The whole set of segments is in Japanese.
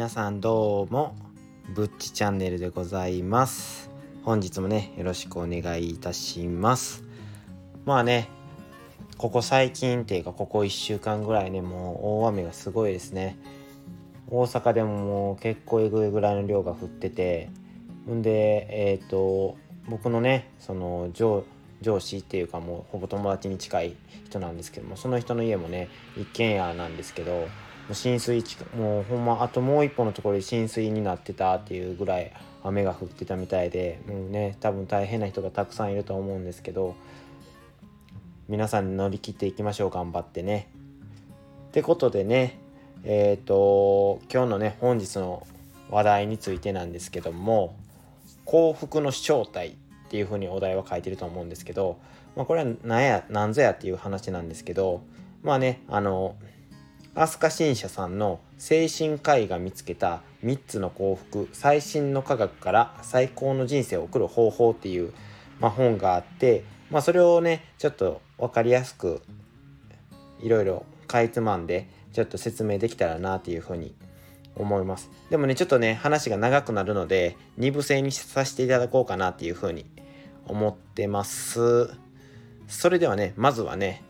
皆さんどうもぶっちチャンネルでございます。本日もねよろしくお願いいたします。まあねここ最近っていうかここ1週間ぐらいねもう大雨がすごいですね。大阪でももう結構えぐいぐらいの量が降っててんでえっ、ー、と僕のねその上上司っていうかもうほぼ友達に近い人なんですけどもその人の家もね一軒家なんですけど浸水もうほんまあともう一歩のところで浸水になってたっていうぐらい雨が降ってたみたいでもうね多分大変な人がたくさんいると思うんですけど皆さん乗り切っていきましょう頑張ってね。ってことでねえっ、ー、と今日のね本日の話題についてなんですけども幸福の正体っていうふうにお題は書いてると思うんですけど、まあ、これは何や何ぞやっていう話なんですけどまあねあの飛鳥新社さんの精神科医が見つけた3つの幸福最新の科学から最高の人生を送る方法っていう、まあ、本があって、まあ、それをねちょっと分かりやすくいろいろかいつまんでちょっと説明できたらなっていうふうに思います。でもねちょっとね話が長くなるので2部制にさせていただこうかなっていうふうに思ってます。それではねまずはね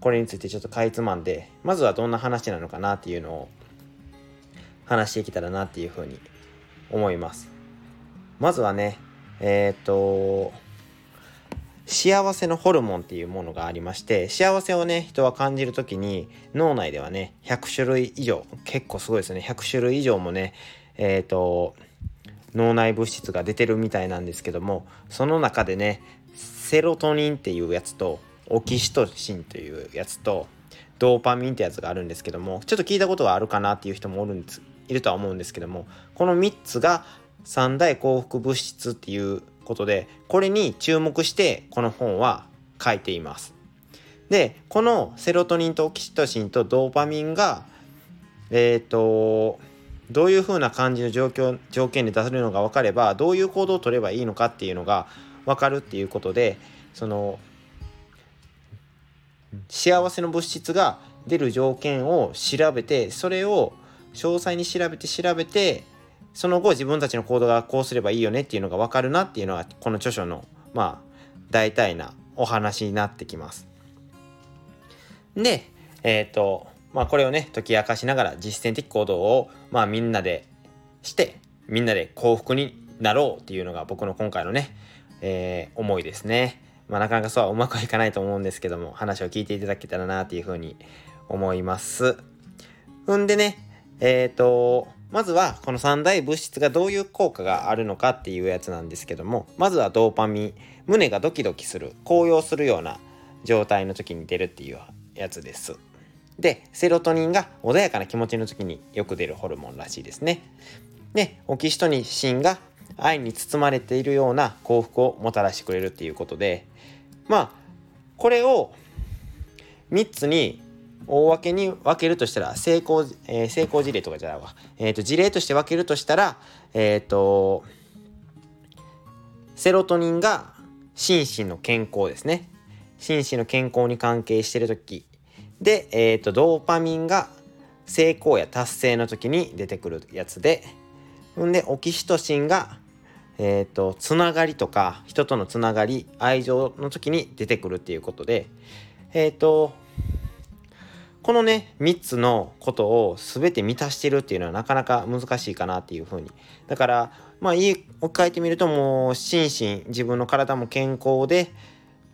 これについてちょっとかいつまんでまずはどんな話なのかなっていうのを話していけたらなっていうふうに思います。まずはねえっ、と幸せのホルモンっていうものがありまして幸せをね人は感じる時に脳内ではね100種類以上結構すごいですね。100種類以上もねえっ、と脳内物質が出てるみたいなんですけどもその中でねセロトニンっていうやつとオキシトシンというやつとドーパミンってやつがあるんですけどもちょっと聞いたことはあるかなっていう人もおるんですいるとは思うんですけどもこの3つが三大幸福物質っていうことでこれに注目してこの本は書いています。でこのセロトニンとオキシトシンとドーパミンがえっ、ー、とどういう風な感じの状況条件で出せるのが分かればどういう行動を取ればいいのかっていうのが分かるっていうことでその幸せの物質が出る条件を調べてそれを詳細に調べて調べてその後自分たちの行動がこうすればいいよねっていうのが分かるなっていうのはこの著書のまあ大体なお話になってきます。でえっ、ー、とまあこれをね解き明かしながら実践的行動をまあみんなでしてみんなで幸福になろうっていうのが僕の今回のね、えー、思いですね。まあなかなかそうはうまくいかないと思うんですけども話を聞いていただけたらなっていうふうに思います。んでねえっ、ー、とまずはこの三大物質がどういう効果があるのかっていうやつなんですけどもまずはドーパミン胸がドキドキする高揚するような状態の時に出るっていうやつです。でセロトニンが穏やかな気持ちの時によく出るホルモンらしいですね。でオキシトシンが愛に包まれているような幸福をもたらしてくれるっていうことでまあこれを3つに大分けに分けるとしたら成功,、えー、成功事例とかじゃないわ、えーと、事例として分けるとしたらえっ、ー、とセロトニンが心身の健康ですね。心身の健康に関係してる時。で、えーと、ドーパミンが成功や達成の時に出てくるやつでんでオキシトシンがえーと、つながりとか人とのつながり愛情の時に出てくるっていうことでえっ、ー、とこのね3つのことを全て満たしてるっていうのはなかなか難しいかなっていうふうに。だからまあ言い置き換えてみるともう心身自分の体も健康で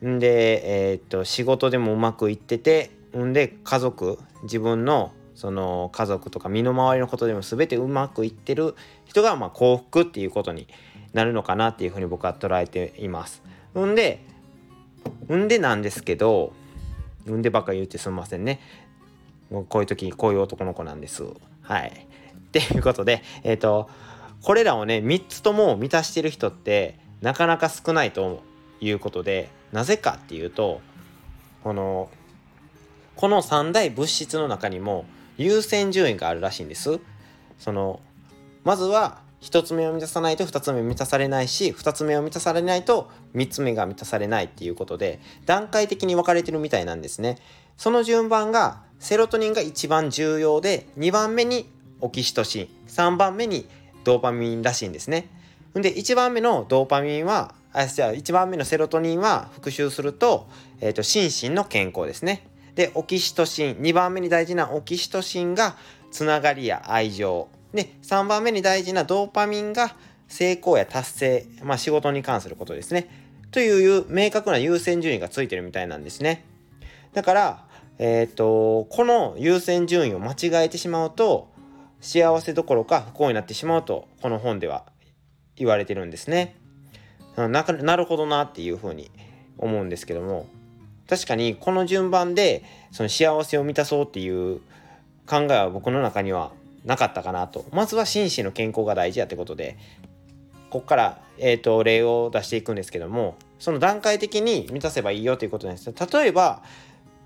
んでえっ、ー、と仕事でもうまくいっててんで家族自分のその家族とか身の回りのことでも全てうまくいってる人がまあ幸福っていうことになるのかなっていうふうに僕は捉えています。んでんでなんですけどんでばっか言ってすみませんね。こういう時こういう男の子なんです。はい。っていうことで、えっ、ー、と、これらをね、3つとも満たしてる人ってなかなか少ないということで、なぜかっていうと、この、この3大物質の中にも優先順位があるらしいんです。その、まずは1つ目を満たさないと2つ目満たされないし2つ目を満たされないと3つ目が満たされないっていうことで段階的に分かれてるみたいなんですね。その順番がセロトニンが一番重要で2番目にオキシトシン3番目にドーパミンらしいんですね。で1番目のドーパミンはあじゃあ1番目のセロトニンは復習すると,、えーと、心身の健康ですね。でオキシトシン2番目に大事なオキシトシンがつながりや愛情で3番目に大事なドーパミンが成功や達成、まあ、仕事に関することですね。という明確な優先順位がついてるみたいなんですね。だからえっ、とこの優先順位を間違えてしまうと幸せどころか不幸になってしまうとこの本では言われてるんですね。ななるほどなっていうふうに思うんですけども確かにこの順番でその幸せを満たそうっていう考えは僕の中にはなかったかなと。まずは心身の健康が大事やってことでここから、えーと、例を出していくんですけどもその段階的に満たせばいいよということなんです。例えば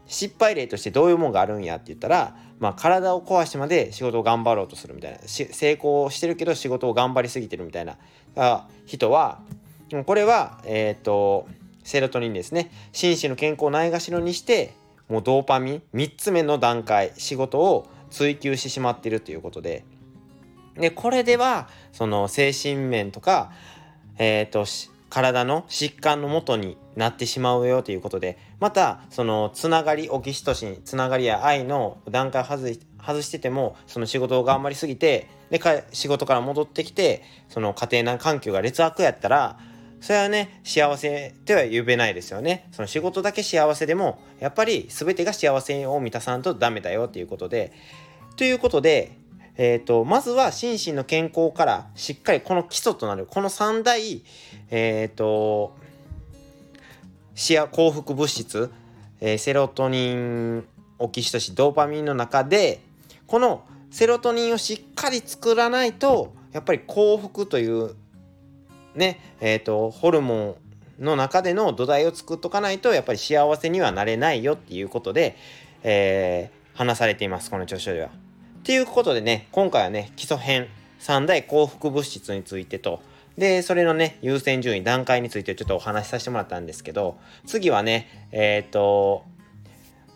失敗例としてどういうもんがあるんやって言ったら、まあ、体を壊してまで仕事を頑張ろうとするみたいな。成功してるけど仕事を頑張りすぎてるみたいな人はこれは、えっ、ー、とセロトニンですね。心身の健康をないがしろにしてもうドーパミン3つ目の段階仕事を追求してしまっているということで。でこれではその精神面とか、えーと、体の疾患のもとになってしまうよということでまたそのつながりオキシトシンつながりや愛の段階を外外しててもその仕事を頑張りすぎてで仕事から戻ってきてその家庭な環境が劣悪やったらそれはね幸せとは言えないですよね。その仕事だけ幸せでもやっぱり全てが幸せを満たさんとダメだよっていうことで。ということでえーと、まずは心身の健康からしっかりこの基礎となるこの3大、えーと、幸福物質、えー、セロトニンオキシトシドーパミンの中でこのセロトニンをしっかり作らないとやっぱり幸福というねえーと、ホルモンの中での土台を作っとかないとやっぱり幸せにはなれないよっていうことで、えー、話されていますこの著書では。っていうことでね、今回はね、基礎編3大幸福物質についてと、で、それのね、優先順位、段階についてちょっとお話しさせてもらったんですけど、次はね、えっ、ー、と、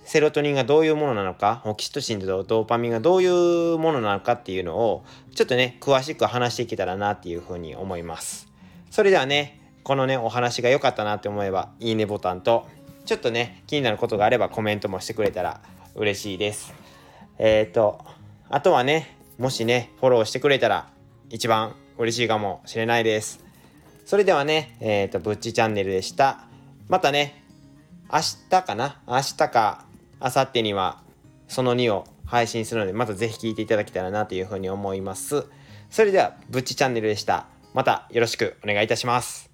セロトニンがどういうものなのか、オキシトシンとドーパミンがどういうものなのかっていうのを、ちょっとね、詳しく話していけたらなっていうふうに思います。それではね、このね、お話が良かったなって思えば、いいねボタンと、ちょっとね、気になることがあればコメントもしてくれたら嬉しいです。えっ、ー、と、あとはね、もしね、フォローしてくれたら一番嬉しいかもしれないです。それではね、えっ、ー、と、ぶっちチャンネルでした。またね、明日かな？明日か明後日にはその2を配信するので、またぜひ聴いていただけたらなというふうに思います。それでは、ぶっちチャンネルでした。またよろしくお願いいたします。